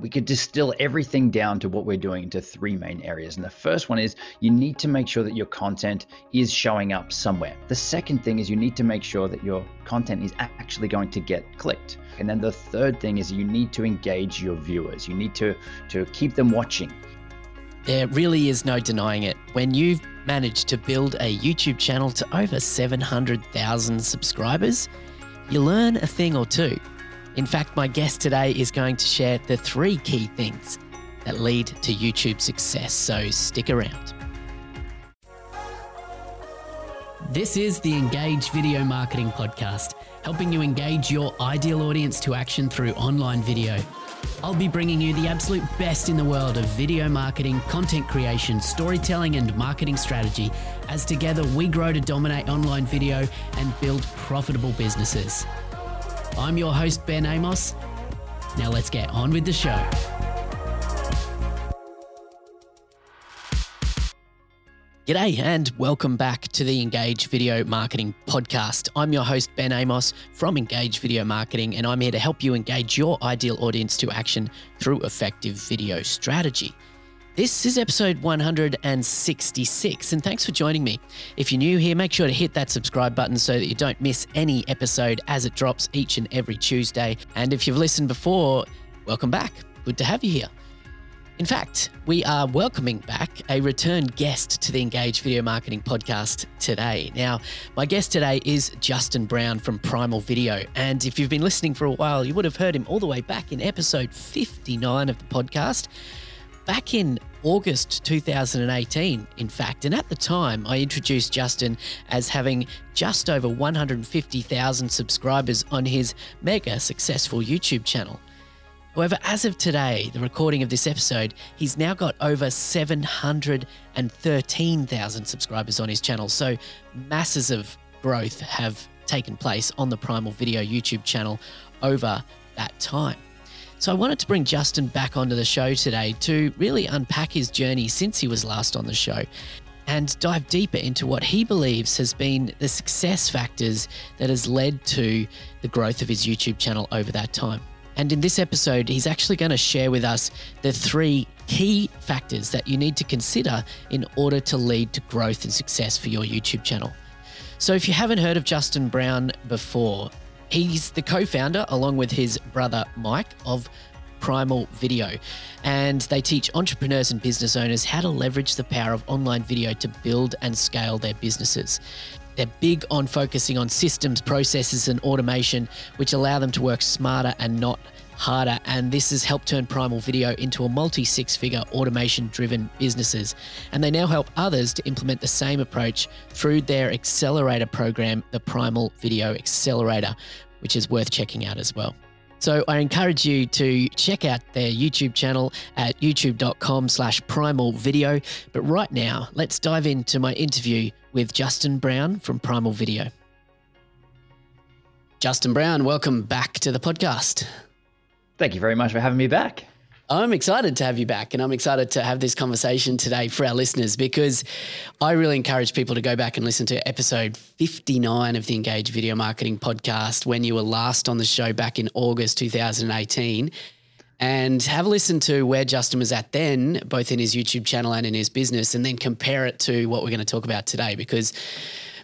we could distill everything down to what we're doing into three main areas. And the first one is you need to make sure that your content is showing up somewhere. The second thing is you need to make sure that your content is actually going to get clicked. And then the third thing is you need to engage your viewers. You need to to keep them watching. There really is no denying it. When you've managed to build a YouTube channel to over 700,000 subscribers, you learn a thing or two. In fact, my guest today is going to share the three key things that lead to YouTube success, so stick around. This is the Engage Video Marketing Podcast, helping you engage your ideal audience to action through online video. I'll be bringing you the absolute best in the world of video marketing, content creation, storytelling, and marketing strategy as together we grow to dominate online video and build profitable businesses. I'm your host, Ben Amos. Now let's get on with the show. G'day and welcome back to the Engage Video Marketing Podcast. I'm your host, Ben Amos from Engage Video Marketing, and I'm here to help you engage your ideal audience to action through effective video strategy. This is episode 166, and thanks for joining me. If you're new here, make sure to hit that subscribe button so that you don't miss any episode as it drops each and every Tuesday. And if you've listened before, welcome back. Good to have you here. In fact, we are welcoming back a return guest to the Engage Video Marketing Podcast today. Now, my guest today is Justin Brown from Primal Video. And if you've been listening for a while, you would have heard him all the way back in episode 59 of the podcast back in August 2018, in fact. And at the time, I introduced Justin as having just over 150,000 subscribers on his mega successful YouTube channel. However, as of today, the recording of this episode, he's now got over 713,000 subscribers on his channel. So, masses of growth have taken place on the Primal Video YouTube channel over that time. So I wanted to bring Justin back onto the show today to really unpack his journey since he was last on the show and dive deeper into what he believes has been the success factors that has led to the growth of his YouTube channel over that time. And in this episode, he's actually going to share with us the three key factors that you need to consider in order to lead to growth and success for your YouTube channel. So, if you haven't heard of Justin Brown before, He's the co founder, along with his brother Mike, of Primal Video. And they teach entrepreneurs and business owners how to leverage the power of online video to build and scale their businesses. They're big on focusing on systems, processes, and automation, which allow them to work smarter and not harder. And this has helped turn Primal Video into a multi six figure automation driven businesses. And they now help others to implement the same approach through their accelerator program, the Primal Video Accelerator, which is worth checking out as well. So I encourage you to check out their YouTube channel at youtube.com slash primal video. But right now, let's dive into my interview with Justin Brown from Primal Video. Justin Brown, welcome back to the podcast. Thank you very much for having me back. I'm excited to have you back and I'm excited to have this conversation today for our listeners because I really encourage people to go back and listen to episode 59 of the Engage Video Marketing Podcast when you were last on the show back in August 2018 and have a listen to where Justin was at then, both in his YouTube channel and in his business, and then compare it to what we're going to talk about today because,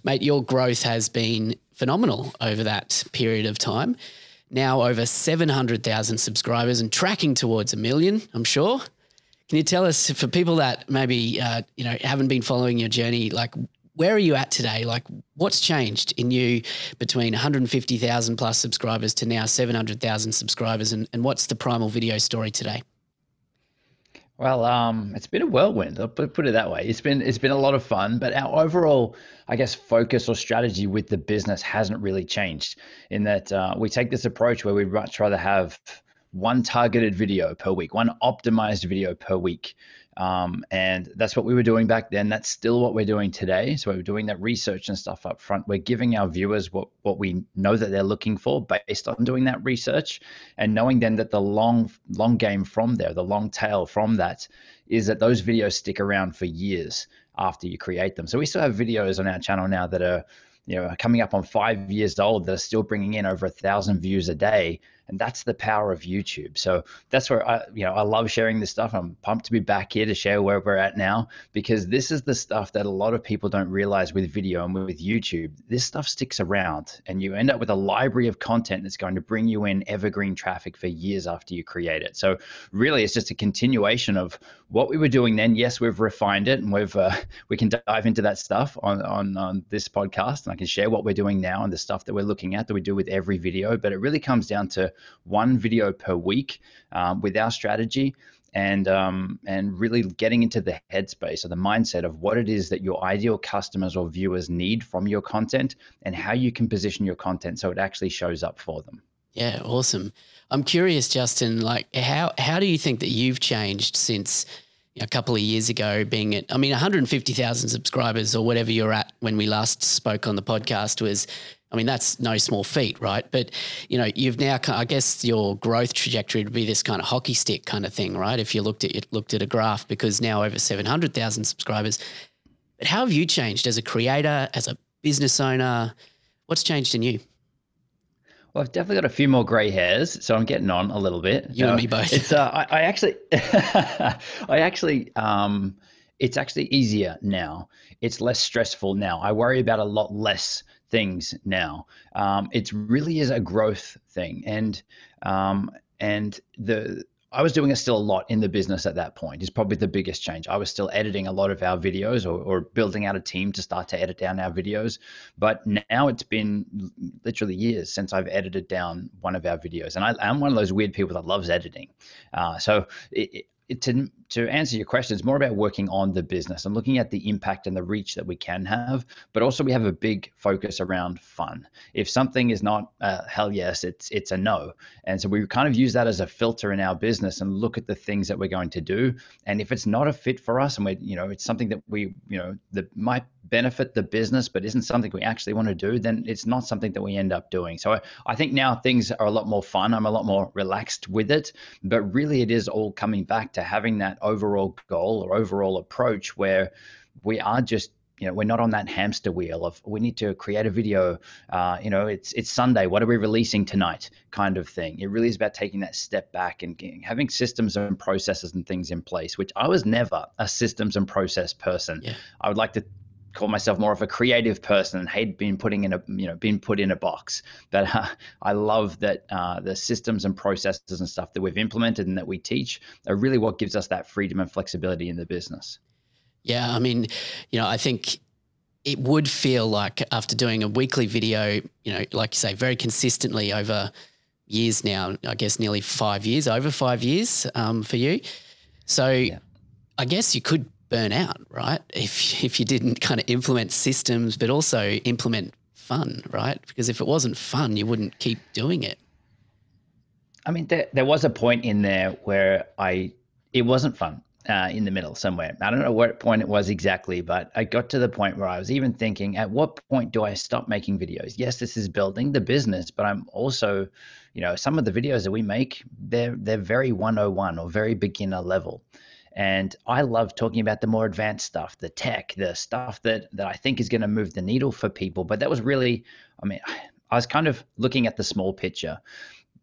mate, your growth has been phenomenal over that period of time now over 700,000 subscribers and tracking towards a million, I'm sure. Can you tell us, for people that maybe uh, you know haven't been following your journey, like where are you at today? Like what's changed in you between 150,000 plus subscribers to now 700,000 subscribers, and, and what's the Primal Video story today? Well, um, it's been a whirlwind. I'll put it that way. It's been it's been a lot of fun, but our overall, I guess, focus or strategy with the business hasn't really changed. In that uh, we take this approach where we'd much rather have one targeted video per week, one optimized video per week, um, and that's what we were doing back then. That's still what we're doing today. So we're doing that research and stuff up front. We're giving our viewers what what we know that they're looking for based on doing that research, and knowing then that the long long game from there, the long tail from that, is that those videos stick around for years after you create them. So we still have videos on our channel now that are you know coming up on five years old that are still bringing in over a thousand views a day and that's the power of YouTube. So that's where I, you know, I love sharing this stuff. I'm pumped to be back here to share where we're at now because this is the stuff that a lot of people don't realize with video and with YouTube. This stuff sticks around, and you end up with a library of content that's going to bring you in evergreen traffic for years after you create it. So really, it's just a continuation of what we were doing then. Yes, we've refined it, and we've uh, we can dive into that stuff on on on this podcast, and I can share what we're doing now and the stuff that we're looking at that we do with every video. But it really comes down to one video per week um, with our strategy and um, and really getting into the headspace or the mindset of what it is that your ideal customers or viewers need from your content and how you can position your content so it actually shows up for them. Yeah, awesome. I'm curious, Justin. Like, how how do you think that you've changed since a couple of years ago? Being at, I mean, 150,000 subscribers or whatever you're at when we last spoke on the podcast was I mean, that's no small feat, right? But you know, you've now, I guess, your growth trajectory would be this kind of hockey stick kind of thing, right? If you looked at it, looked at a graph, because now over seven hundred thousand subscribers. But how have you changed as a creator, as a business owner? What's changed in you? Well, I've definitely got a few more grey hairs, so I'm getting on a little bit. You uh, and me both. It's uh, I, I actually, I actually, um, it's actually easier now. It's less stressful now. I worry about a lot less things now. Um, it really is a growth thing, and um, and the I was doing it still a lot in the business at that point. Is probably the biggest change. I was still editing a lot of our videos or, or building out a team to start to edit down our videos. But now it's been literally years since I've edited down one of our videos, and I, am one of those weird people that loves editing. Uh, so it, to to answer your question, it's more about working on the business and looking at the impact and the reach that we can have. But also, we have a big focus around fun. If something is not a hell yes, it's it's a no. And so we kind of use that as a filter in our business and look at the things that we're going to do. And if it's not a fit for us, and we you know it's something that we you know that might benefit the business but isn't something we actually want to do, then it's not something that we end up doing. So I, I think now things are a lot more fun. I'm a lot more relaxed with it. But really, it is all coming back to having that overall goal or overall approach where we are just you know we're not on that hamster wheel of we need to create a video uh, you know it's it's sunday what are we releasing tonight kind of thing it really is about taking that step back and having systems and processes and things in place which i was never a systems and process person yeah. i would like to call myself more of a creative person and hate being putting in a you know being put in a box. But uh, I love that uh, the systems and processes and stuff that we've implemented and that we teach are really what gives us that freedom and flexibility in the business. Yeah, I mean, you know, I think it would feel like after doing a weekly video, you know, like you say, very consistently over years now, I guess nearly five years, over five years um, for you. So yeah. I guess you could burn out, right? If if you didn't kind of implement systems, but also implement fun, right? Because if it wasn't fun, you wouldn't keep doing it. I mean, there, there was a point in there where I it wasn't fun uh, in the middle somewhere. I don't know what point it was exactly, but I got to the point where I was even thinking, at what point do I stop making videos? Yes, this is building the business, but I'm also, you know, some of the videos that we make, they're they're very 101 or very beginner level. And I love talking about the more advanced stuff, the tech, the stuff that that I think is going to move the needle for people. But that was really, I mean, I was kind of looking at the small picture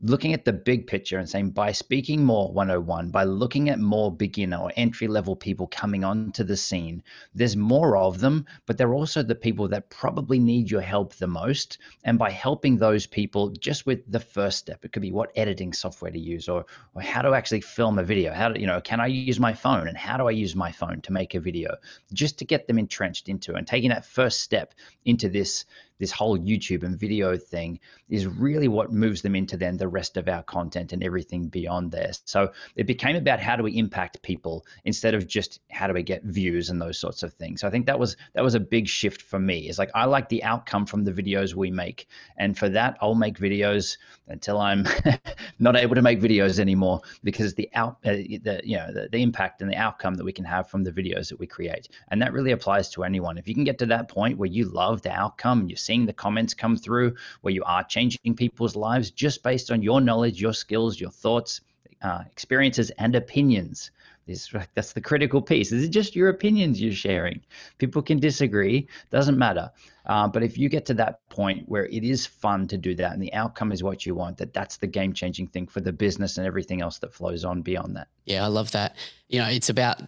looking at the big picture and saying by speaking more 101 by looking at more beginner or entry level people coming onto the scene there's more of them but they're also the people that probably need your help the most. And by helping those people just with the first step it could be what editing software to use or, or how to actually film a video how do you know can i use my phone and how do i use my phone to make a video? Just to get them entrenched into and taking that first step into this this whole YouTube and video thing is really what moves them into then the rest of our content and everything beyond there. So it became about how do we impact people instead of just how do we get views and those sorts of things. So I think that was that was a big shift for me. It's like I like the outcome from the videos we make, and for that I'll make videos until I'm not able to make videos anymore because the out uh, the you know the, the impact and the outcome that we can have from the videos that we create, and that really applies to anyone. If you can get to that point where you love the outcome, and you see seeing the comments come through where you are changing people's lives just based on your knowledge, your skills, your thoughts, uh, experiences, and opinions. This, that's the critical piece. Is it just your opinions you're sharing? People can disagree, doesn't matter. Uh, but if you get to that point where it is fun to do that and the outcome is what you want, that that's the game changing thing for the business and everything else that flows on beyond that. Yeah, I love that. You know, it's about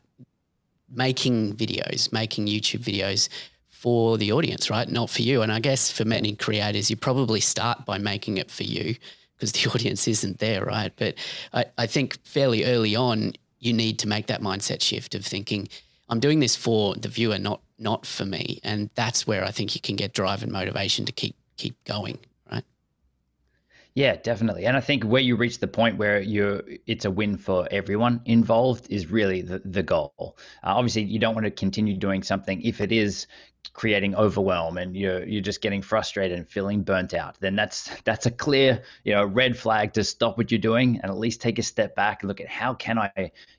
making videos, making YouTube videos for the audience, right? Not for you. And I guess for many creators, you probably start by making it for you because the audience isn't there, right? But I, I think fairly early on, you need to make that mindset shift of thinking, I'm doing this for the viewer, not not for me. And that's where I think you can get drive and motivation to keep keep going? Yeah, definitely. And I think where you reach the point where you're it's a win for everyone involved is really the, the goal. Uh, obviously, you don't want to continue doing something if it is creating overwhelm and you're you're just getting frustrated and feeling burnt out then that's that's a clear you know red flag to stop what you're doing and at least take a step back and look at how can i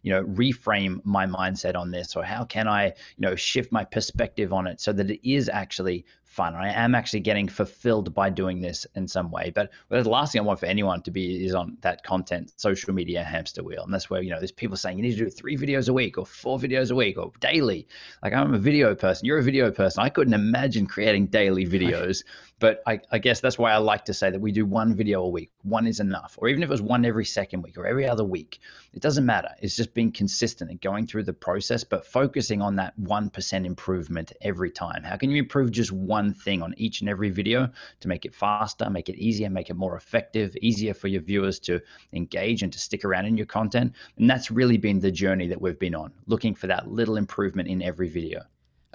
you know reframe my mindset on this or how can i you know shift my perspective on it so that it is actually fun. I am actually getting fulfilled by doing this in some way. But the last thing I want for anyone to be is on that content social media hamster wheel. And that's where, you know, there's people saying you need to do three videos a week or four videos a week or daily. Like I'm a video person. You're a video person. I couldn't imagine creating daily videos. But I, I, guess that's why I like to say that we do one video a week. One is enough. Or even if it was one every second week or every other week, it doesn't matter. It's just being consistent and going through the process, but focusing on that 1% improvement every time. How can you improve just one thing on each and every video to make it faster, make it easier, make it more effective, easier for your viewers to engage and to stick around in your content? And that's really been the journey that we've been on, looking for that little improvement in every video.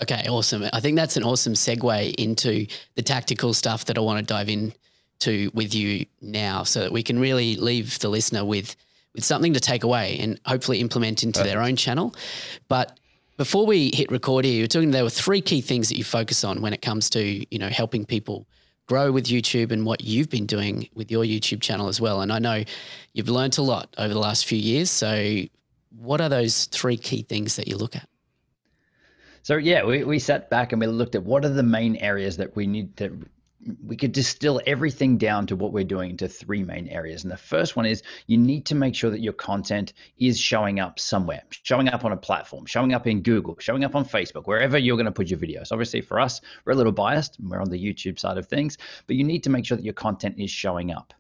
Okay, awesome. I think that's an awesome segue into the tactical stuff that I want to dive into with you now so that we can really leave the listener with with something to take away and hopefully implement into their own channel. But before we hit record here, you're talking there were three key things that you focus on when it comes to, you know, helping people grow with YouTube and what you've been doing with your YouTube channel as well. And I know you've learned a lot over the last few years. So what are those three key things that you look at? So yeah, we, we sat back and we looked at what are the main areas that we need to we could distill everything down to what we're doing into three main areas. And the first one is you need to make sure that your content is showing up somewhere, showing up on a platform, showing up in Google, showing up on Facebook, wherever you're going to put your videos. Obviously, for us, we're a little biased. We're on the YouTube side of things, but you need to make sure that your content is showing up.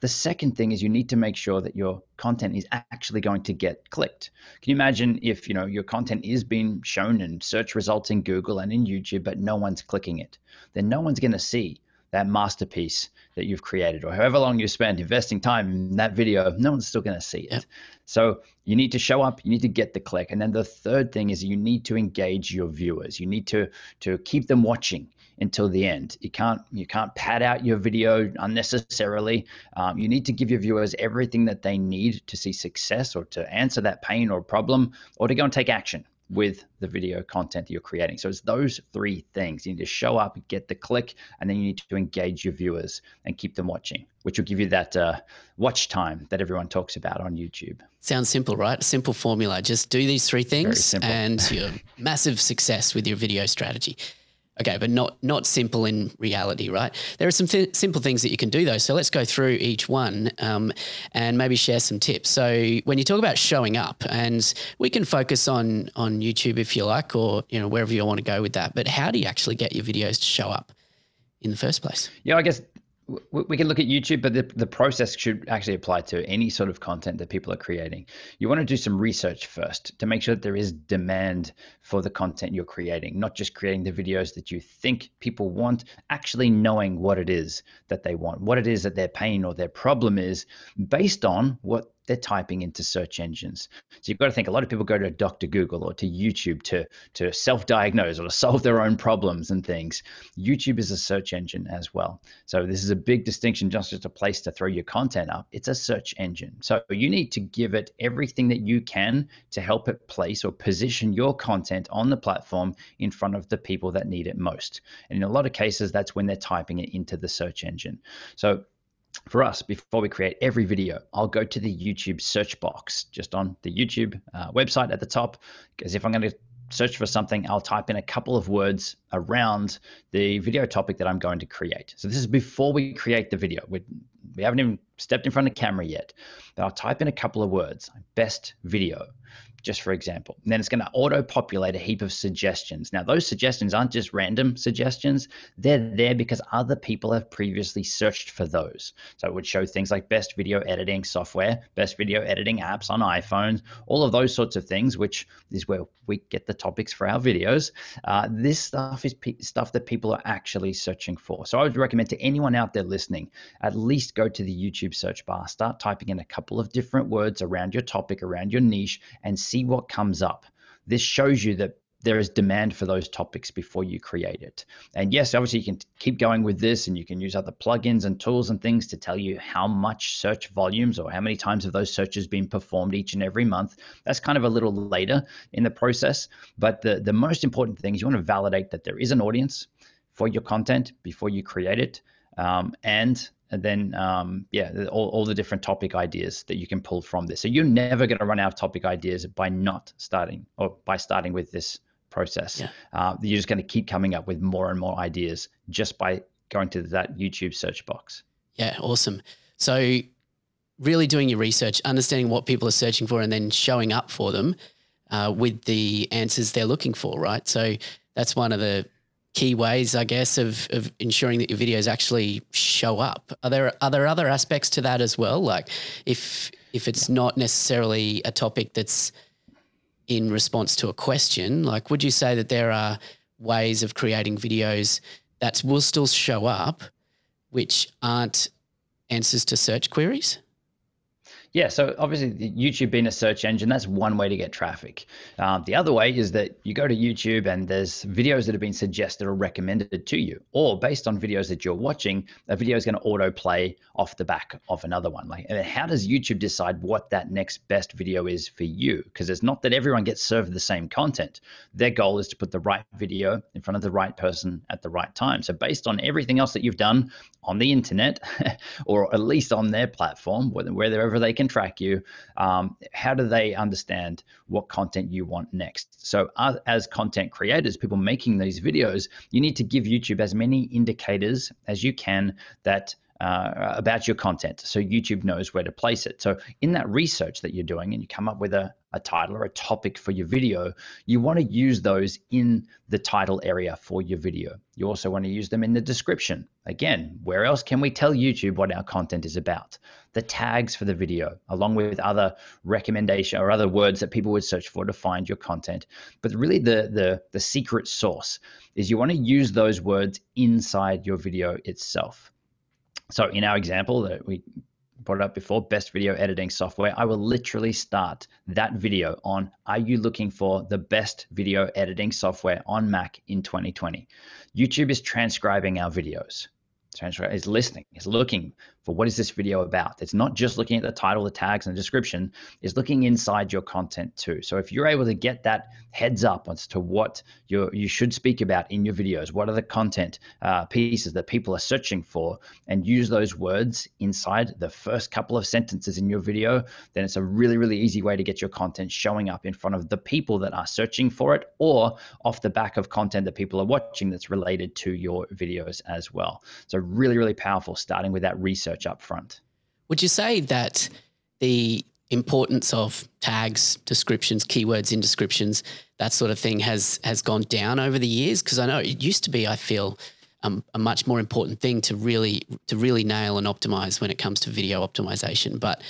The second thing is you need to make sure that your content is actually going to get clicked. Can you imagine if you know your content is being shown in search results in Google and in YouTube, but no one's clicking it? Then no one's going to see that masterpiece that you've created, or however long you spent investing time in that video, no one's still going to see it. Yep. So you need to show up, you need to get the click, and then the third thing is you need to engage your viewers. You need to to keep them watching until the end. You can't you can't pad out your video unnecessarily. Um, you need to give your viewers everything that they need to see success or to answer that pain or problem or to go and take action with the video content that you're creating. So it's those three things. You need to show up, get the click, and then you need to engage your viewers and keep them watching, which will give you that uh, watch time that everyone talks about on YouTube. Sounds simple, right? Simple formula. Just do these three things and you're massive success with your video strategy. Okay, but not not simple in reality, right? There are some th- simple things that you can do though. So let's go through each one um, and maybe share some tips. So when you talk about showing up, and we can focus on on YouTube if you like, or you know wherever you want to go with that. But how do you actually get your videos to show up in the first place? Yeah, I guess we can look at YouTube, but the, the process should actually apply to any sort of content that people are creating. You want to do some research first to make sure that there is demand for the content you're creating, not just creating the videos that you think people want, actually knowing what it is that they want, what it is that their pain or their problem is based on what they're typing into search engines. So you've got to think a lot of people go to Dr. Google or to YouTube to to self-diagnose or to solve their own problems and things. YouTube is a search engine as well. So this is a big distinction, just as a place to throw your content up. It's a search engine. So you need to give it everything that you can to help it place or position your content on the platform in front of the people that need it most. And in a lot of cases, that's when they're typing it into the search engine. So for us, before we create every video, I'll go to the YouTube search box just on the YouTube uh, website at the top. Because if I'm going to search for something, I'll type in a couple of words around the video topic that I'm going to create. So this is before we create the video. We, we haven't even stepped in front of the camera yet. But I'll type in a couple of words, best video, just for example. And then it's going to auto populate a heap of suggestions. Now, those suggestions aren't just random suggestions, they're there because other people have previously searched for those. So it would show things like best video editing software, best video editing apps on iPhones, all of those sorts of things, which is where we get the topics for our videos. Uh, this stuff is stuff that people are actually searching for. So I would recommend to anyone out there listening, at least go to the YouTube search bar, start typing in a couple of different words around your topic, around your niche, and see what comes up. This shows you that there is demand for those topics before you create it. And yes, obviously you can keep going with this and you can use other plugins and tools and things to tell you how much search volumes or how many times have those searches been performed each and every month. That's kind of a little later in the process. But the, the most important thing is you want to validate that there is an audience for your content before you create it. Um, and and then um, yeah, all, all the different topic ideas that you can pull from this. So you're never going to run out of topic ideas by not starting or by starting with this process. Yeah. Uh, you're just going to keep coming up with more and more ideas just by going to that YouTube search box. Yeah, awesome. So really doing your research, understanding what people are searching for, and then showing up for them uh, with the answers they're looking for. Right. So that's one of the key ways, I guess, of of ensuring that your videos actually show up. Are there are there other aspects to that as well? Like if if it's not necessarily a topic that's in response to a question, like would you say that there are ways of creating videos that will still show up, which aren't answers to search queries? Yeah, so obviously YouTube being a search engine, that's one way to get traffic. Um, the other way is that you go to YouTube and there's videos that have been suggested or recommended to you, or based on videos that you're watching, a video is going to autoplay off the back of another one. Like, how does YouTube decide what that next best video is for you? Because it's not that everyone gets served the same content. Their goal is to put the right video in front of the right person at the right time. So based on everything else that you've done on the internet, or at least on their platform, wherever they can can track you. Um, how do they understand what content you want next? So, uh, as content creators, people making these videos, you need to give YouTube as many indicators as you can that uh, about your content so YouTube knows where to place it. So, in that research that you're doing and you come up with a, a title or a topic for your video, you want to use those in the title area for your video. You also want to use them in the description. Again, where else can we tell YouTube what our content is about? The tags for the video, along with other recommendation or other words that people would search for to find your content. But really the the the secret sauce is you want to use those words inside your video itself. So in our example that we brought up before, best video editing software, I will literally start that video on are you looking for the best video editing software on Mac in 2020? YouTube is transcribing our videos. Transfer is listening, is looking for what is this video about. It's not just looking at the title, the tags, and the description, it's looking inside your content too. So if you're able to get that heads up as to what you you should speak about in your videos, what are the content uh, pieces that people are searching for, and use those words inside the first couple of sentences in your video, then it's a really, really easy way to get your content showing up in front of the people that are searching for it or off the back of content that people are watching that's related to your videos as well. So really, really powerful starting with that research up front. Would you say that the importance of tags, descriptions, keywords in descriptions, that sort of thing has has gone down over the years? Because I know it used to be, I feel, um, a much more important thing to really to really nail and optimize when it comes to video optimization. But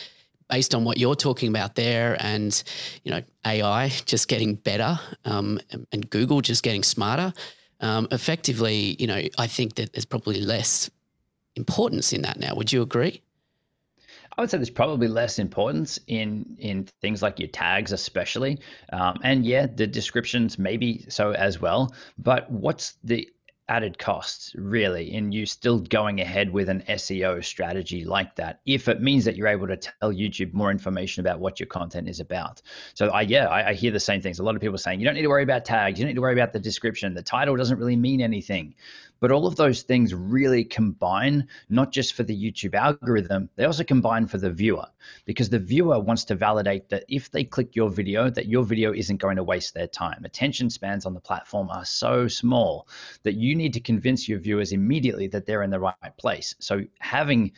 based on what you're talking about there, and you know AI just getting better, um, and Google just getting smarter, um, effectively, you know, I think that there's probably less importance in that now. Would you agree? I would say there's probably less importance in in things like your tags, especially, um, and yeah, the descriptions maybe so as well. But what's the added costs really in you still going ahead with an SEO strategy like that if it means that you're able to tell YouTube more information about what your content is about. So I yeah, I, I hear the same things. A lot of people saying you don't need to worry about tags, you don't need to worry about the description. The title doesn't really mean anything. But all of those things really combine, not just for the YouTube algorithm, they also combine for the viewer because the viewer wants to validate that if they click your video, that your video isn't going to waste their time. Attention spans on the platform are so small that you need to convince your viewers immediately that they're in the right place. So having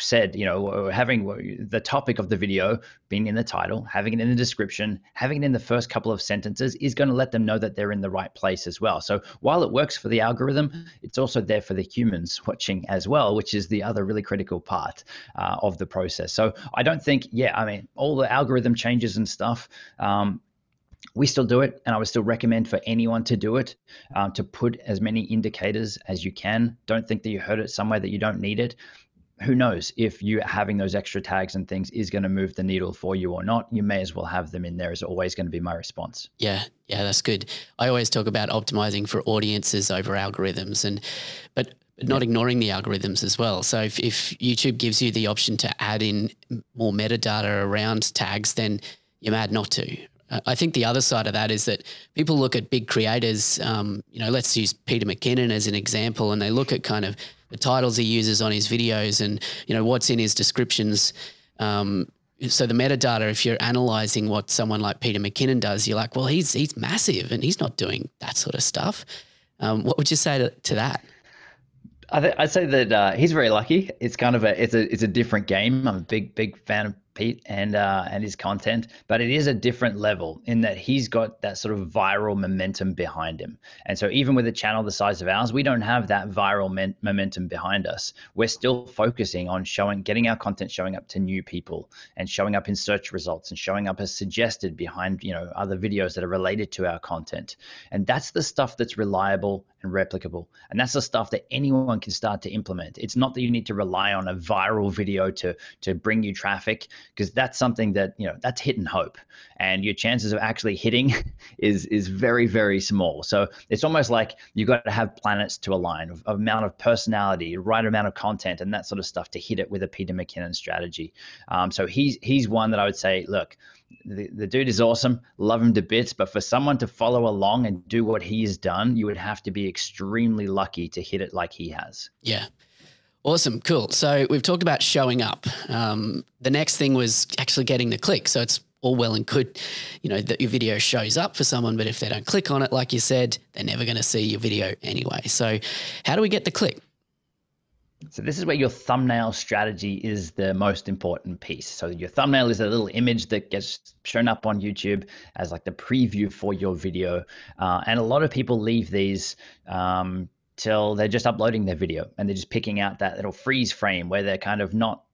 said, you know, having the topic of the video being in the title, having it in the description, having it in the first couple of sentences is going to let them know that they're in the right place as well. So while it works for the algorithm, it's also there for the humans watching as well, which is the other really critical part uh, of the process. So I don't think, yeah, I mean, all the algorithm changes and stuff. Um, we still do it, and I would still recommend for anyone to do it. Um, to put as many indicators as you can. Don't think that you heard it somewhere that you don't need it who knows if you having those extra tags and things is going to move the needle for you or not you may as well have them in there is always going to be my response yeah yeah that's good i always talk about optimizing for audiences over algorithms and but not yeah. ignoring the algorithms as well so if, if youtube gives you the option to add in more metadata around tags then you're mad not to I think the other side of that is that people look at big creators. Um, you know, let's use Peter McKinnon as an example, and they look at kind of the titles he uses on his videos and you know what's in his descriptions. Um, so the metadata, if you're analyzing what someone like Peter McKinnon does, you're like, well, he's he's massive and he's not doing that sort of stuff. Um, what would you say to, to that? I would say that uh, he's very lucky. It's kind of a it's a it's a different game. I'm a big big fan of Pete and uh, and his content, but it is a different level in that he's got that sort of viral momentum behind him. And so even with a channel the size of ours, we don't have that viral men- momentum behind us. We're still focusing on showing, getting our content showing up to new people and showing up in search results and showing up as suggested behind you know other videos that are related to our content. And that's the stuff that's reliable and replicable. And that's the stuff that anyone can start to implement. It's not that you need to rely on a viral video to to bring you traffic because that's something that, you know, that's hit and hope. And your chances of actually hitting is is very very small. So it's almost like you've got to have planets to align, of, of amount of personality, right amount of content and that sort of stuff to hit it with a Peter McKinnon strategy. Um, so he's he's one that I would say, look, the, the dude is awesome, love him to bits, but for someone to follow along and do what he's done, you would have to be extremely lucky to hit it like he has. Yeah. Awesome, cool. So we've talked about showing up. Um, the next thing was actually getting the click. So it's all well and good, you know, that your video shows up for someone, but if they don't click on it, like you said, they're never going to see your video anyway. So how do we get the click? So this is where your thumbnail strategy is the most important piece. So your thumbnail is a little image that gets shown up on YouTube as like the preview for your video. Uh, and a lot of people leave these um, till they're just uploading their video and they're just picking out that little freeze frame where they're kind of not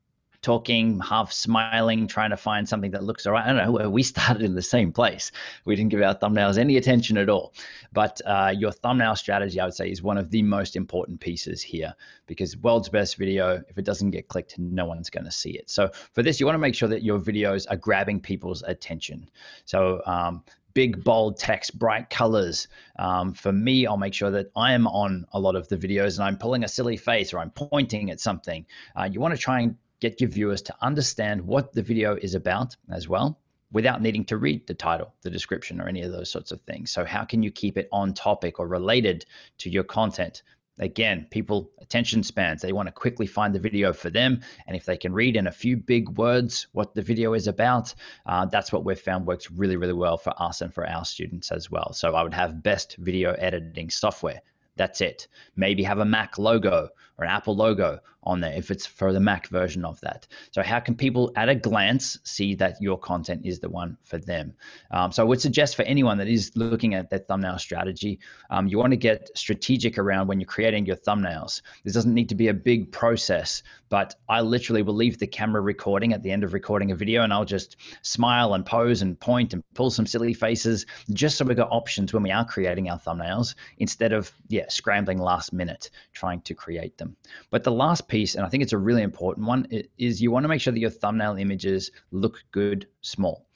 talking, half smiling, trying to find something that looks all right. I don't know. We started in the same place. We didn't give our thumbnails any attention at all. But uh, your thumbnail strategy, I would say, is one of the most important pieces here because world's best video, if it doesn't get clicked, no one's going to see it. So for this, you want to make sure that your videos are grabbing people's attention. So um, big bold text, bright colors. Um, for me, I'll make sure that I am on a lot of the videos and I'm pulling a silly face or I'm pointing at something. Uh, you want to try and get your viewers to understand what the video is about as well without needing to read the title, the description, or any of those sorts of things. So, how can you keep it on topic or related to your content? Again, people attention spans, they want to quickly find the video for them. And if they can read in a few big words what the video is about, uh, that's what we've found works really, really well for us and for our students as well. So I would have best video editing software. That's it. Maybe have a Mac logo or an Apple logo on there if it's for the Mac version of that. So, how can people at a glance see that your content is the one for them? Um, so, I would suggest for anyone that is looking at their thumbnail strategy, um, you want to get strategic around when you're creating your thumbnails. This doesn't need to be a big process, but I literally will leave the camera recording at the end of recording a video and I'll just smile and pose and point and pull some silly faces just so we've got options when we are creating our thumbnails instead of, yeah, scrambling last minute trying to create them. But the last piece, and I think it's a really important one, is you want to make sure that your thumbnail images look good small.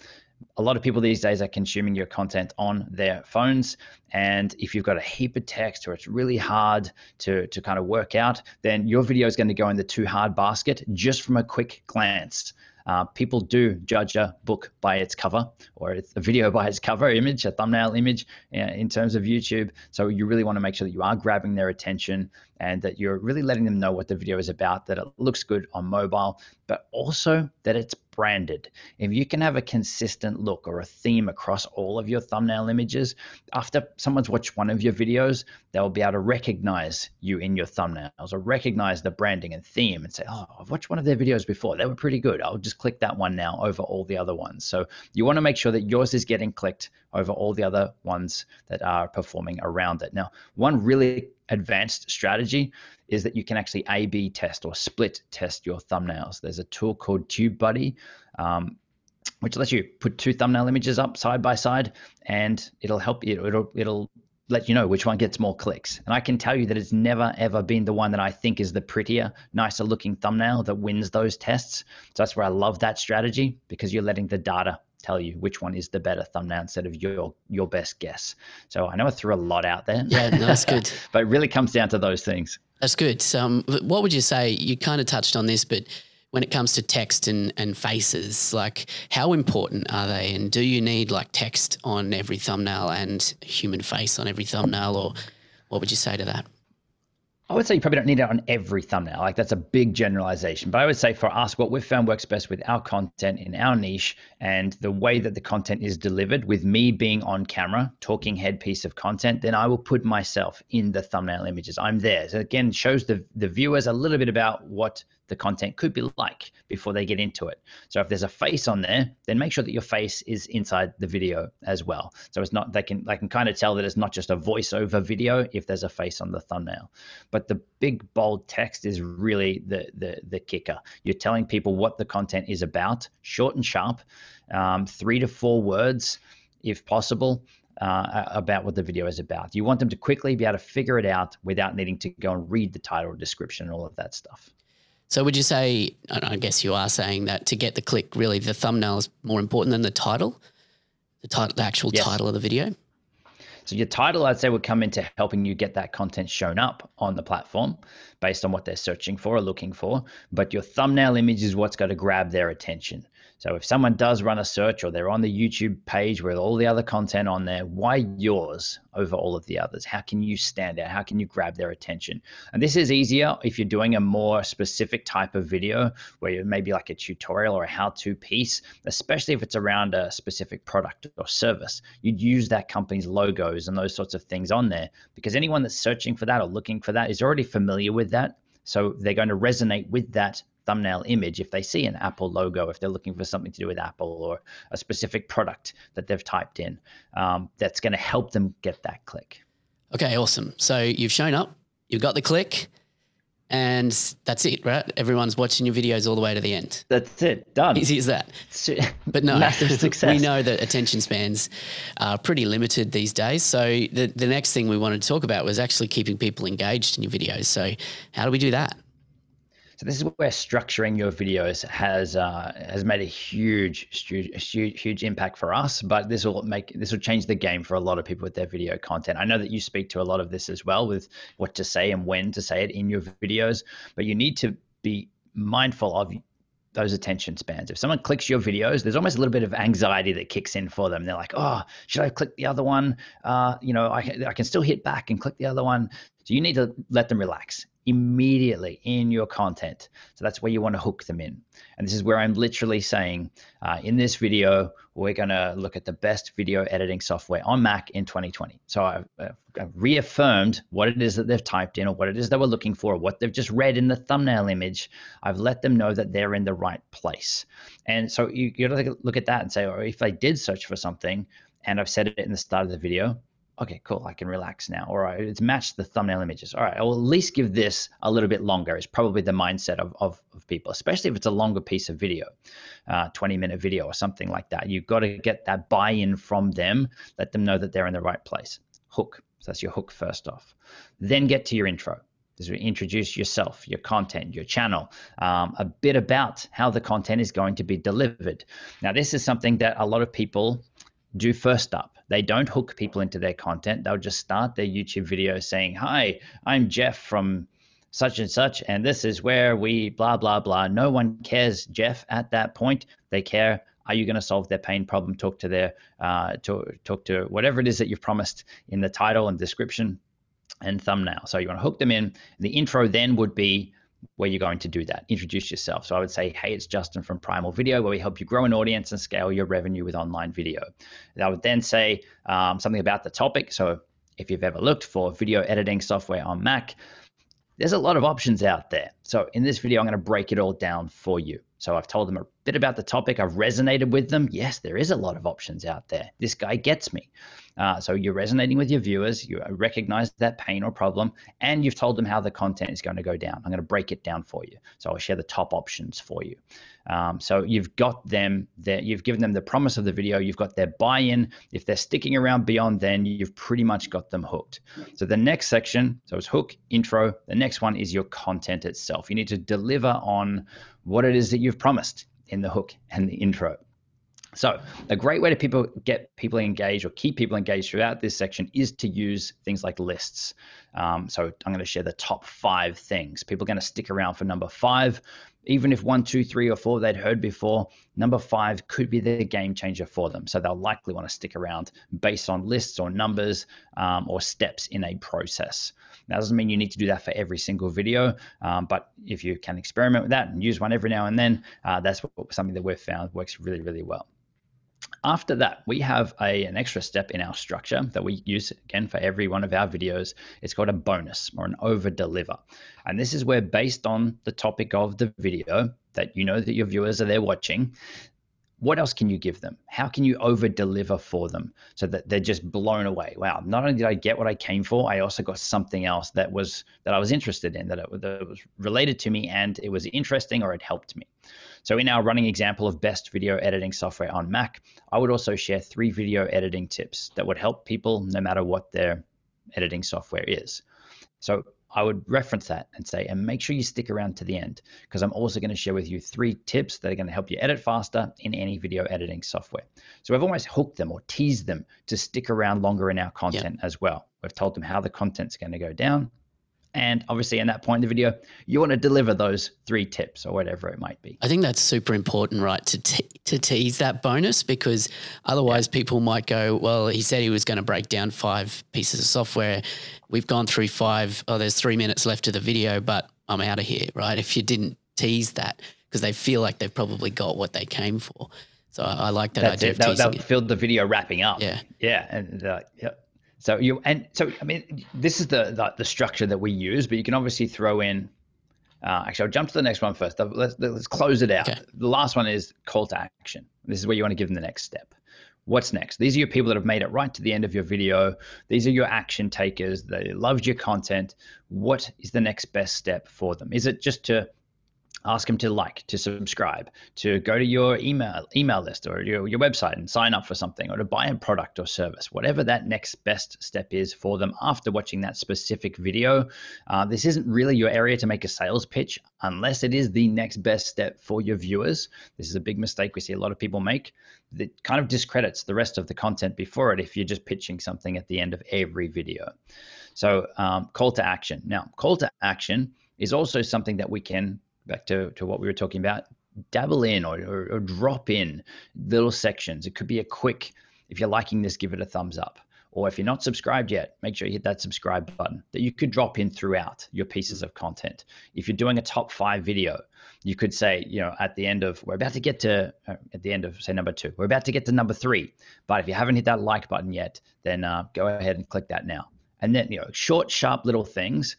A lot of people these days are consuming your content on their phones. And if you've got a heap of text or it's really hard to, to kind of work out, then your video is going to go in the too hard basket just from a quick glance. Uh, people do judge a book by its cover or a video by its cover image, a thumbnail image uh, in terms of YouTube. So you really want to make sure that you are grabbing their attention and that you're really letting them know what the video is about, that it looks good on mobile, but also that it's branded. If you can have a consistent look or a theme across all of your thumbnail images, after someone's watched one of your videos, they'll be able to recognize you in your thumbnails or recognize the branding and theme and say, Oh, I've watched one of their videos before. They were pretty good. I'll just click that one now over all the other ones. So you want to make sure that yours is getting clicked over all the other ones that are performing around it. Now, one really advanced strategy is that you can actually A B test or split test your thumbnails. There's a tool called TubeBuddy. Um, which lets you put two thumbnail images up side by side and it'll help you it'll it'll let you know which one gets more clicks and i can tell you that it's never ever been the one that i think is the prettier nicer looking thumbnail that wins those tests so that's where i love that strategy because you're letting the data tell you which one is the better thumbnail instead of your your best guess so i know i threw a lot out there yeah no, that's good but it really comes down to those things that's good. So, um, what would you say? You kind of touched on this, but when it comes to text and, and faces, like how important are they? And do you need like text on every thumbnail and human face on every thumbnail, or what would you say to that? I would say you probably don't need it on every thumbnail. Like that's a big generalization. But I would say for us, what we've found works best with our content in our niche and the way that the content is delivered, with me being on camera, talking head piece of content, then I will put myself in the thumbnail images. I'm there. So again, shows the the viewers a little bit about what the content could be like before they get into it. So if there's a face on there, then make sure that your face is inside the video as well. So it's not they can they can kind of tell that it's not just a voiceover video if there's a face on the thumbnail. But the big bold text is really the the the kicker. You're telling people what the content is about, short and sharp, um, three to four words if possible. Uh, about what the video is about. You want them to quickly be able to figure it out without needing to go and read the title description and all of that stuff. So would you say? I guess you are saying that to get the click, really, the thumbnail is more important than the title, the title, the actual yes. title of the video. So your title, I'd say, would come into helping you get that content shown up on the platform based on what they're searching for or looking for. But your thumbnail image is what's going to grab their attention. So if someone does run a search or they're on the YouTube page with all the other content on there, why yours over all of the others? How can you stand out? How can you grab their attention? And this is easier if you're doing a more specific type of video where you maybe like a tutorial or a how-to piece, especially if it's around a specific product or service. You'd use that company's logos and those sorts of things on there because anyone that's searching for that or looking for that is already familiar with that. So they're going to resonate with that thumbnail image if they see an Apple logo, if they're looking for something to do with Apple or a specific product that they've typed in. Um, that's going to help them get that click. Okay, awesome. So you've shown up, you've got the click, and that's it, right? Everyone's watching your videos all the way to the end. That's it, done. Easy as that. But no, massive success. we know that attention spans are pretty limited these days. So the the next thing we wanted to talk about was actually keeping people engaged in your videos. So how do we do that? So this is where structuring your videos has uh, has made a huge, huge, huge impact for us. But this will make this will change the game for a lot of people with their video content. I know that you speak to a lot of this as well with what to say and when to say it in your videos. But you need to be mindful of those attention spans. If someone clicks your videos, there's almost a little bit of anxiety that kicks in for them. They're like, "Oh, should I click the other one? Uh, you know, I, I can still hit back and click the other one." So you need to let them relax immediately in your content. So that's where you want to hook them in. And this is where I'm literally saying uh, in this video, we're going to look at the best video editing software on Mac in 2020. So I've, I've, reaffirmed what it is that they've typed in or what it is they were looking for, what they've just read in the thumbnail image. I've let them know that they're in the right place. And so you, you got to look at that and say, or if they did search for something, and I've said it in the start of the video, okay, cool, I can relax now. All right, it's matched the thumbnail images. All right, I'll at least give this a little bit longer. It's probably the mindset of, of, of people, especially if it's a longer piece of video, uh, 20 minute video or something like that. You've got to get that buy in from them, let them know that they're in the right place. Hook. So that's your hook first off. Then get to your intro. This is introduce yourself, your content, your channel, um, a bit about how the content is going to be delivered. Now, this is something that a lot of people do first up. They don't hook people into their content. They'll just start their YouTube video saying, Hi, I'm Jeff from such and such, and this is where we blah, blah, blah. No one cares, Jeff, at that point. They care, are you going to solve their pain problem? Talk to their, uh, to, talk to whatever it is that you've promised in the title and description. and thumbnail. So you want to hook them in. The intro then would be where you're going to do that. Introduce yourself. So I would say, hey, it's Justin from Primal Video, where we help you grow an audience and scale your revenue with online video. And I would then say um, something about the topic. So if you've ever looked for video editing software on Mac, there's a lot of options out there. So in this video, I'm going to break it all down for you. So I've told them bit about the topic. I've resonated with them. Yes, there is a lot of options out there. This guy gets me. Uh, so you're resonating with your viewers. You recognize that pain or problem, and you've told them how the content is going to go down. I'm going to break it down for you. So I'll share the top options for you. Um, so you've got them there. You've given them the promise of the video. You've got their buy-in. If they're sticking around beyond, then you've pretty much got them hooked. So the next section, so it's hook, intro. The next one is your content itself. You need to deliver on what it is that you've promised in the hook and the intro. So, a great way to people get people engaged or keep people engaged throughout this section is to use things like lists. Um, so, I'm going to share the top five things. People are going to stick around for number five, even if one, two, three, or four they'd heard before. Number five could be the game changer for them. So, they'll likely want to stick around based on lists or numbers um, or steps in a process. That doesn't mean you need to do that for every single video, um, but if you can experiment with that and use one every now and then, uh, that's what, something that we've found works really, really well. After that, we have a, an extra step in our structure that we use again for every one of our videos. It's called a bonus or an over deliver. And this is where, based on the topic of the video that you know that your viewers are there watching, what else can you give them? How can you over deliver for them so that they're just blown away? Wow, not only did I get what I came for, I also got something else that was that I was interested in, that it, that it was related to me and it was interesting or it helped me. So in our running example of best video editing software on Mac, I would also share three video editing tips that would help people no matter what their editing software is. So I would reference that and say, and make sure you stick around to the end because I'm also going to share with you three tips that are going to help you edit faster in any video editing software. So we've almost hooked them or teased them to stick around longer in our content yep. as well. We've told them how the content's going to go down. And obviously, in that point in the video, you want to deliver those three tips or whatever it might be. I think that's super important, right? To te- to tease that bonus because otherwise, yeah. people might go, "Well, he said he was going to break down five pieces of software. We've gone through five. Oh, there's three minutes left of the video, but I'm out of here." Right? If you didn't tease that, because they feel like they've probably got what they came for. So I, I like that That's idea. It. Of they'll, they'll filled the video wrapping up. Yeah. Yeah. And uh, yep. So you and so I mean this is the, the, the structure that we use, but you can obviously throw in. Uh, actually, I'll jump to the next one first. Let's let's close it out. Okay. The last one is call to action. This is where you want to give them the next step. What's next? These are your people that have made it right to the end of your video. These are your action takers. They loved your content. What is the next best step for them? Is it just to ask them to like to subscribe to go to your email email list or your, your website and sign up for something or to buy a product or service whatever that next best step is for them after watching that specific video. Uh, this isn't really your area to make a sales pitch unless it is the next best step for your viewers. This is a big mistake we see a lot of people make that kind of discredits the rest of the content before it if you're just pitching something at the end of every video. So um, call to action. Now call to action is also something that we can back to, to what we were talking about, dabble in or, or, or drop in little sections. It could be a quick, if you're liking this, give it a thumbs up. Or if you're not subscribed yet, make sure you hit that subscribe button that you could drop in throughout your pieces of content. If you're doing a top five video, you could say, you know, at the end of, we're about to get to, uh, at the end of, say, number two, we're about to get to number three. But if you haven't hit that like button yet, then uh, go ahead and click that now. And then, you know, short, sharp little things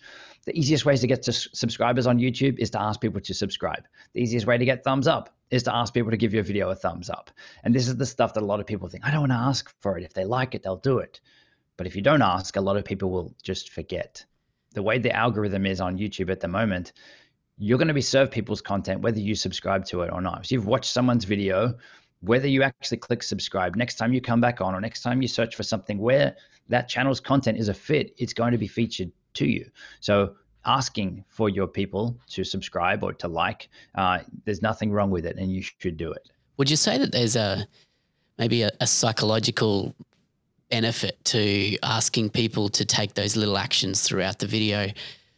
the easiest ways to get to subscribers on YouTube is to ask people to subscribe. The easiest way to get thumbs up is to ask people to give your video a thumbs up. And this is the stuff that a lot of people think, I don't want to ask for it. If they like it, they'll do it. But if you don't ask, a lot of people will just forget. The way the algorithm is on YouTube at the moment, you're going to be served people's content whether you subscribe to it or not. So you've watched someone's video, whether you actually click subscribe, next time you come back on or next time you search for something where that channel's content is a fit, it's going to be featured to you. So asking for your people to subscribe or to like, uh, there's nothing wrong with it, and you should do it. Would you say that there's a maybe a, a psychological benefit to asking people to take those little actions throughout the video,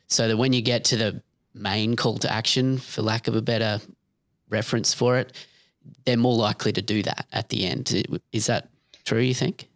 so that when you get to the main call to action, for lack of a better reference for it, they're more likely to do that at the end. Is that true? You think?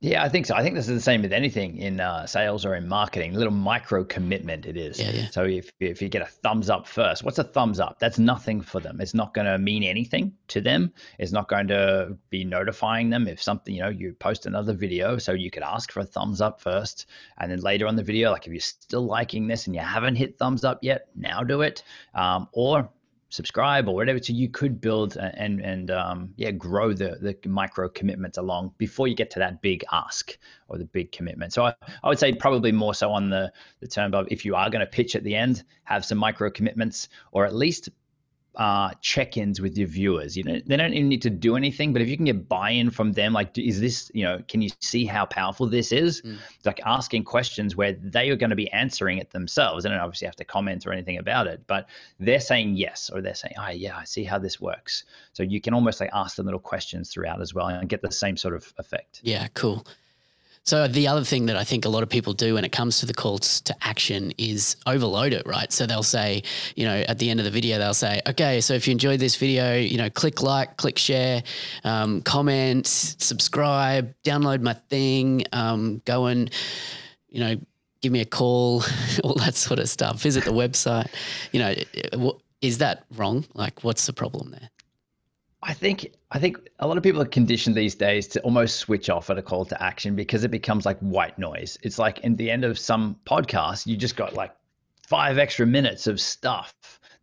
Yeah, I think so. I think this is the same with anything in uh, sales or in marketing. A little micro commitment it is. Yeah, yeah. So if if you get a thumbs up first, what's a thumbs up? That's nothing for them. It's not going to mean anything to them. It's not going to be notifying them if something you know you post another video. So you could ask for a thumbs up first, and then later on the video, like if you're still liking this and you haven't hit thumbs up yet, now do it. Um, or subscribe or whatever so you could build and and um, yeah grow the the micro commitments along before you get to that big ask or the big commitment. So i, I would say probably more so on the the term of if you are going to pitch at the end have some micro commitments or at least uh, check-ins with your viewers. You know, they don't even need to do anything, but if you can get buy-in from them, like, is this, you know, can you see how powerful this is? Mm. Like asking questions where they are going to be answering it themselves. They don't obviously have to comment or anything about it, but they're saying yes, or they're saying, oh yeah, I see how this works. So you can almost like ask them little questions throughout as well and get the same sort of effect. Yeah, cool. So the other thing that I think a lot of people do when it comes to the calls to action is overload it, right? So they'll say, you know, at the end of the video, they'll say, okay, so if you enjoyed this video, you know, click like, click share, um, comment, subscribe, download my thing, um, go and, you know, give me a call, all that sort of stuff. Visit the website. You know, is that wrong? Like, what's the problem there? I think I think a lot of people are conditioned these days to almost switch off at a call to action because it becomes like white noise. It's like in the end of some podcast, you just got like five extra minutes of stuff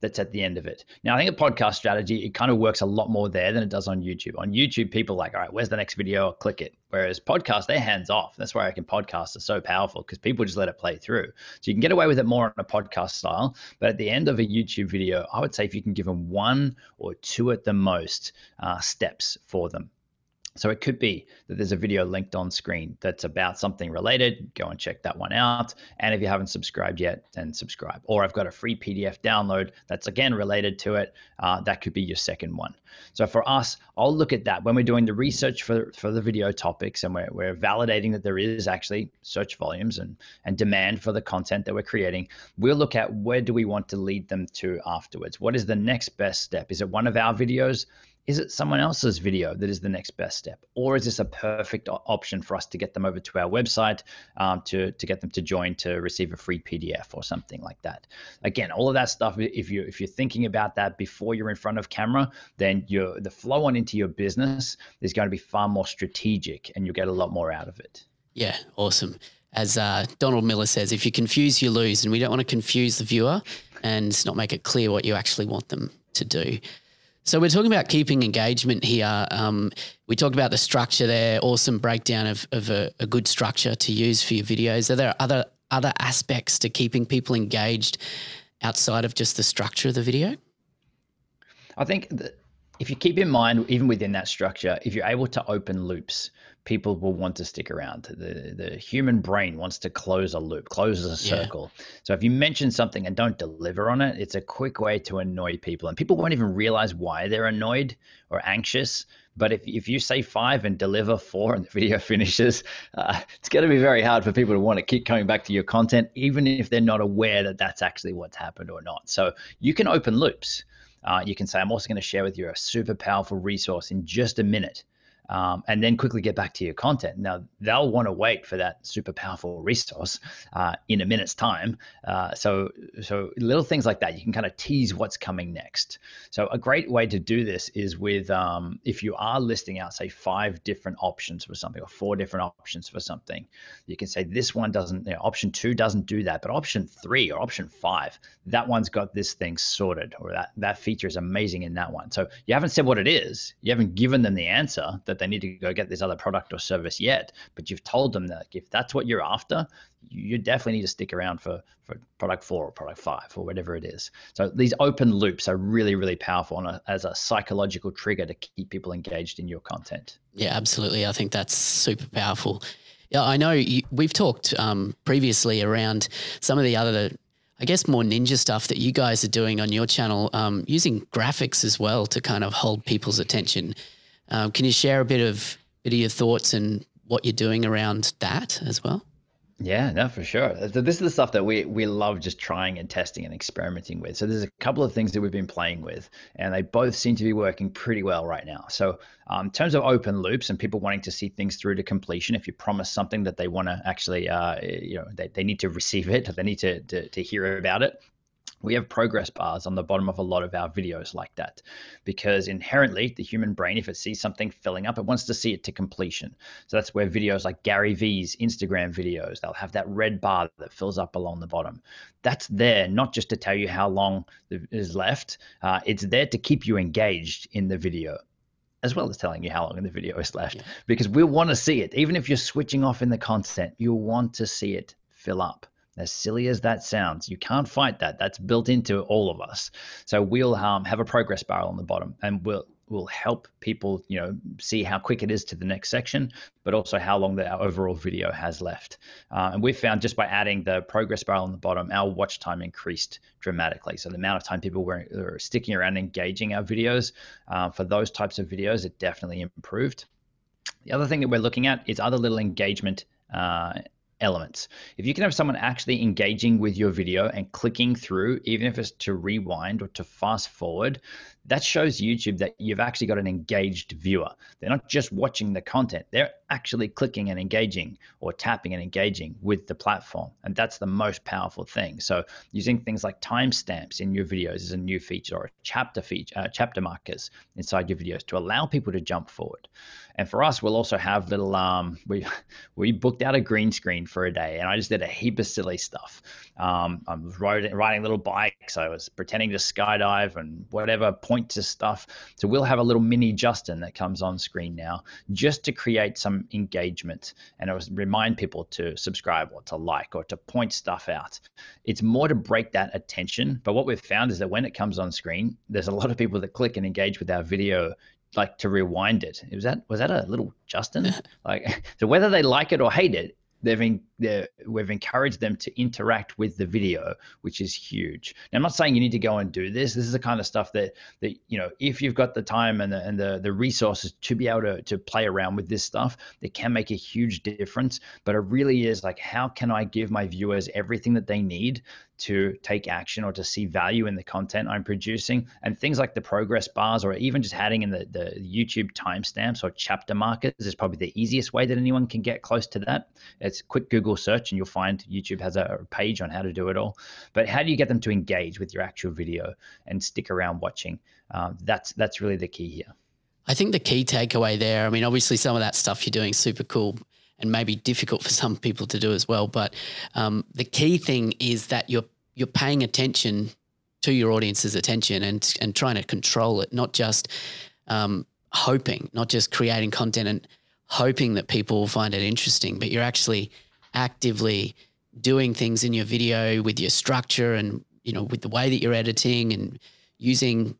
that's at the end of it. Now, I think a podcast strategy, it kind of works a lot more there than it does on YouTube. On YouTube, people are like, all right, where's the next video? I'll click it. Whereas podcast, they're hands off. That's why I reckon podcasts are so powerful because people just let it play through. So you can get away with it more on a podcast style. But at the end of a YouTube video, I would say if you can give them one or two at the most uh, steps for them so it could be that there's a video linked on screen that's about something related. Go and check that one out. And if you haven't subscribed yet, then subscribe. Or I've got a free PDF download that's again related to it. Uh, that could be your second one. So for us, I'll look at that when we're doing the research for, for the video topics and we're, we're validating that there is actually search volumes and, and demand for the content that we're creating. We'll look at where do we want to lead them to afterwards? What is the next best step? Is it one of our videos? Is it someone else's video that is the next best step? Or is this a perfect option for us to get them over to our website um, to, to get them to join to receive a free pdf or something like that? Again all of that stuff if you if you're thinking about that before you're in front of camera then your the flow on into your business is going to be far more strategic and you'll get a lot more out of it. Yeah awesome. As uh, donald miller says if you confuse you lose and we don't want to confuse the viewer and not make it clear what you actually want them to do so we're talking about keeping engagement here. Um, we talked about the structure there. Awesome breakdown of, of a, a, good structure to use for your videos. Are there other other aspects to keeping people engaged outside of just the structure of the video? I think if you keep in mind, even within that structure, if you're able to open loops, people will want to stick around. The the human brain wants to close a loop, close a circle. Yeah. So if you mention something and don't deliver on it, it's a quick way to annoy people, and people won't even realize why they're annoyed or anxious. But if, if you say five and deliver four and the video finishes, uh, it's going to be very hard for people to want to keep coming back to your content, even if they're not aware that that's actually what's happened or not. So you can open loops. Uh, you can say, I'm also going to share with you a super powerful resource in just a minute um, and then quickly get back to your content. Now, they'll want to wait for that super powerful resource uh, in a minute's time. Uh, so, so little things like that, you can kind of tease what's coming next. So, a great way to do this is with um, if you are listing out, say, five different options for something or four different options for something, you can say this one doesn't, you know, option two doesn't do that, but option three or option five, that one's got this thing sorted, or that that feature is amazing in that one. So, you haven't said what it is, you haven't given them the answer that that they need to go get this other product or service yet, but you've told them that if that's what you're after, you definitely need to stick around for, for product four or product five or whatever it is. So these open loops are really, really powerful a, as a psychological trigger to keep people engaged in your content. Yeah, absolutely. I think that's super powerful. Yeah, I know you, we've talked um, previously around some of the other I guess more ninja stuff that you guys are doing on your channel, um, using graphics as well to kind of hold people's attention. Um, can you share a bit of bit of your thoughts and what you're doing around that as well? Yeah, no, for sure. So this is the stuff that we we love just trying and testing and experimenting with. So there's a couple of things that we've been playing with, and they both seem to be working pretty well right now. So um, in terms of open loops and people wanting to see things through to completion, if you promise something that they want to actually, uh, you know, they, they need to receive it, they need to, to to hear about it, we have progress bars on the bottom of a lot of our videos like that. Because inherently the human brain if it sees something filling up it wants to see it to completion. So that's where videos like gary vee's instagram videos they'll have that red bar that fills up along the bottom. That's there not just to tell you how long is left uh, it's there to keep you engaged in the video as well as telling you how long the video is left. Yeah. because we want to see it. Even if you're switching off in the content you want to see it fill up as silly as that sounds, you can't fight that. That's built into all of us. So we'll um, have a progress bar on the bottom, and we'll will help people, you know, see how quick it is to the next section, but also how long the overall video has left. Uh, and we've found just by adding the progress bar on the bottom, our watch time increased dramatically. So the amount of time people were, were sticking around engaging our videos uh, for those types of videos, it definitely improved. The other thing that we're looking at is other little engagement uh, elements. If you can have someone actually engaging with your video and clicking through, even if it's to rewind or to fast forward, that shows YouTube that you've actually got an engaged viewer. They're not just watching the content, they're actually clicking and engaging or tapping and engaging with the platform. And that's the most powerful thing. So using things like timestamps in your videos is a new feature or a chapter feature, uh, chapter markers inside your videos to allow people to jump forward. And for us, we'll also have little um we we booked out a green screen for a day and I just did a heap of silly stuff. Um, I was riding, riding little bikes. I was pretending to skydive and whatever point to stuff. So we'll have a little mini Justin that comes on screen now just to create some engagement and it was remind people to subscribe or to like or to point stuff out. It's more to break that attention. But what we've found is that when it comes on screen, there's a lot of people that click and engage with our video like to rewind it. Was that was that a little Justin? like so whether they like it or hate it, they've we've encouraged them to interact with the video, which is huge. Now, I'm not saying you need to go and do this. This is the kind of stuff that that you know, if you've got the time and the and the, the resources to be able to to play around with this stuff, that can make a huge difference. But it really is like, how can I give my viewers everything that they need to take action or to see value in the content I'm producing. And things like the progress bars or even just adding in the, the YouTube timestamps or chapter markers is probably the easiest way that anyone can get close to that. It's quick Google search and you'll find YouTube has a page on how to do it all. But how do you get them to engage with your actual video and stick around watching? Um, that's that's really the key here. I think the key takeaway there, I mean, obviously some of that stuff you're doing super cool and maybe difficult for some people to do as well. But um, the key thing is that you're you're paying attention to your audience's attention and and trying to control it, not just um, hoping, not just creating content and hoping that people will find it interesting, but you're actually actively doing things in your video with your structure and you know with the way that you're editing and using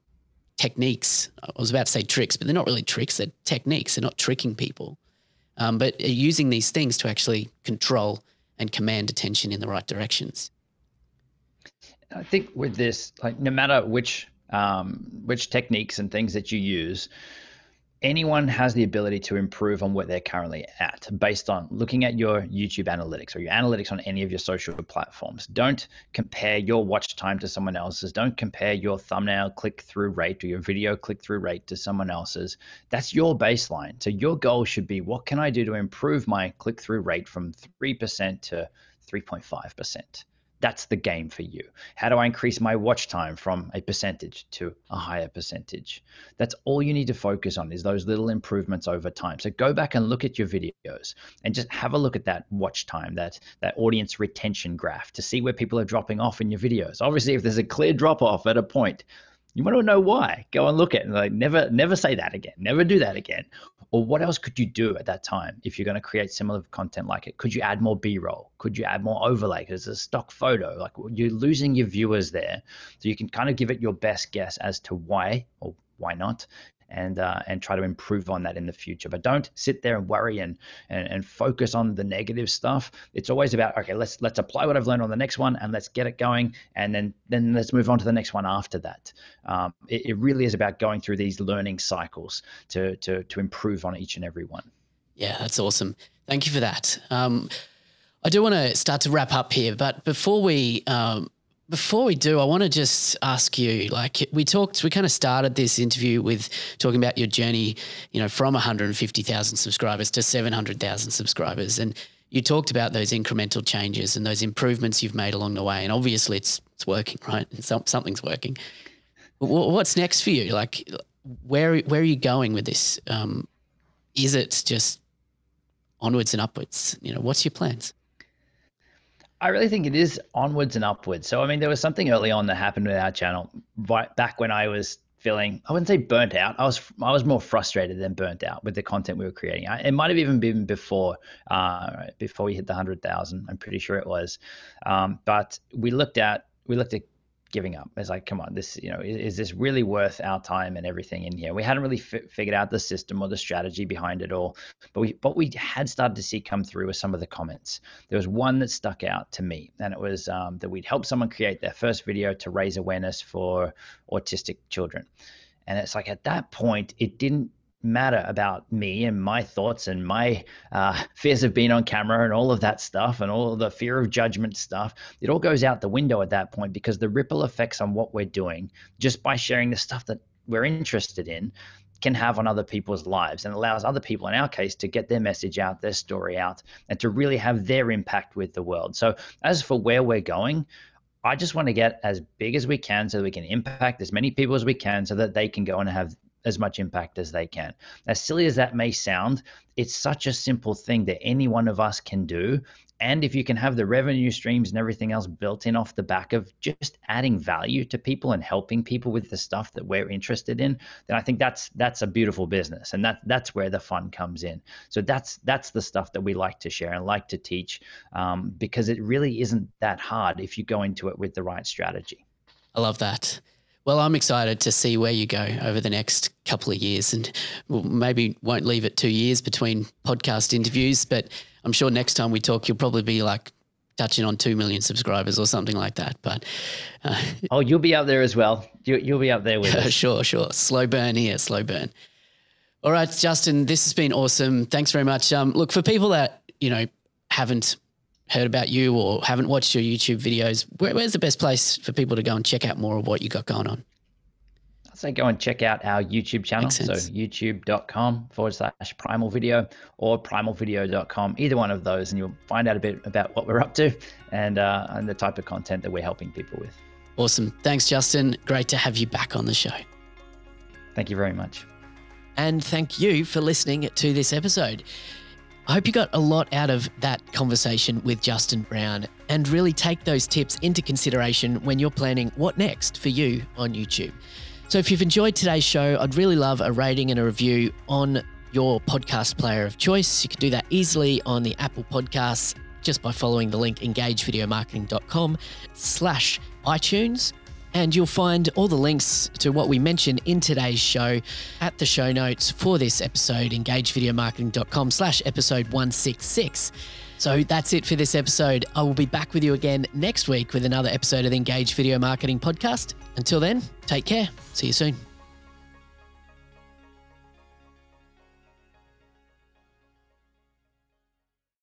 techniques. I was about to say tricks, but they're not really tricks. They're techniques. They're not tricking people um, but using these things to actually control and command attention in the right directions. I think with this, like no matter which um, which techniques and things that you use, anyone has the ability to improve on what they're currently at based on looking at your YouTube analytics or your analytics on any of your social platforms. Don't compare your watch time to someone else's. Don't compare your thumbnail click through rate or your video click through rate to someone else's. That's your baseline. So your goal should be what can I do to improve my click through rate from 3% to 3.5%? That's the game for you. How do I increase my watch time from a percentage to a higher percentage? That's all you need to focus on is those little improvements over time. So go back and look at your videos and just have a look at that watch time, that that audience retention graph to see where people are dropping off in your videos. Obviously, if there's a clear drop off at a point, you want to know why. Go and look at it. Like never, never say that again. Never do that again. Or what else could you do at that time if you're going to create similar content like it? Could you add more B-roll? Could you add more overlay? Because it's a stock photo. Like you're losing your viewers there, so you can kind of give it your best guess as to why or why not and uh, and try to improve on that in the future. But don't sit there and worry and, and and focus on the negative stuff. It's always about okay, let's let's apply what I've learned on the next one and let's get it going, and then then let's move on to the next one after that. Um, it, it really is about going through these learning cycles to to to improve on each and every one. Yeah, that's awesome. Thank you for that. Um, I do want to start to wrap up here, but before we um, before we do, I want to just ask you. Like we talked, we kind of started this interview with talking about your journey, you know, from 150,000 subscribers to 700,000 subscribers, and you talked about those incremental changes and those improvements you've made along the way. And obviously, it's it's working, right? something's working. What's next for you? Like, where where are you going with this? Um, is it just onwards and upwards? You know, what's your plans? I really think it is onwards and upwards. So, I mean, there was something early on that happened with our channel right back when I was feeling, I wouldn't say burnt out. I was, I was more frustrated than burnt out with the content we were creating. It might have even been before, uh, before we hit the hundred thousand. I'm pretty sure it was. Um, but we looked at, we looked at giving up. It's like, come on, this, you know, is, is this really worth our time and everything in here? We hadn't really f- figured out the system or the strategy behind it all, but we, what we had started to see come through was some of the comments. There was one that stuck out to me, and it was um, that we'd help someone create their first video to raise awareness for autistic children. And it's like at that point, it didn't matter about me and my thoughts and my uh, fears of being on camera and all of that stuff and all the fear of judgment stuff. It all goes out the window at that point because the ripple effects on what we're doing just by sharing the stuff that we're interested in can have on other people's lives and allows other people in our case to get their message out their story out and to really have their impact with the world so as for where we're going I just want to get as big as we can so that we can impact as many people as we can so that they can go and have as much impact as they can. As silly as that may sound, it's such a simple thing that any one of us can do. And if you can have the revenue streams and everything else built in off the back of just adding value to people and helping people with the stuff that we're interested in, then I think that's that's a beautiful business, and that that's where the fun comes in. So that's that's the stuff that we like to share and like to teach, um, because it really isn't that hard if you go into it with the right strategy. I love that. Well, I'm excited to see where you go over the next couple of years, and we'll maybe won't leave it two years between podcast interviews, but I'm sure next time we talk, you'll probably be like touching on two million subscribers or something like that. But uh, oh, you'll be up there as well. You, will be up there with us. sure, sure. Slow burn here, slow burn. All right, Justin, this has been awesome. Thanks very much. Um, look for people that you know haven't heard about you or haven't watched your YouTube videos, where, where's the best place for people to go and check out more of what you got going on? I'd say go and check out our YouTube channel. So youtube.com forward slash primal video or primalvideo.com, either one of those, and you'll find out a bit about what we're up to and, uh, and the type of content that we're helping people with. Awesome. Thanks, Justin. Great to have you back on the show. Thank you very much. And thank you for listening to this episode. I hope you got a lot out of that conversation with Justin Brown and really take those tips into consideration when you're planning what next for you on YouTube. So, if you've enjoyed today's show, I'd really love a rating and a review on your podcast player of choice. You can do that easily on the Apple Podcasts just by following the link engagevideomarketing.com slash iTunes and you'll find all the links to what we mentioned in today's show at the show notes for this episode, engagevideomarketing.com slash episode 166. So that's it for this episode. I will be back with you again next week with another episode of the Engage Video Marketing Podcast. Until then, take care. See you soon.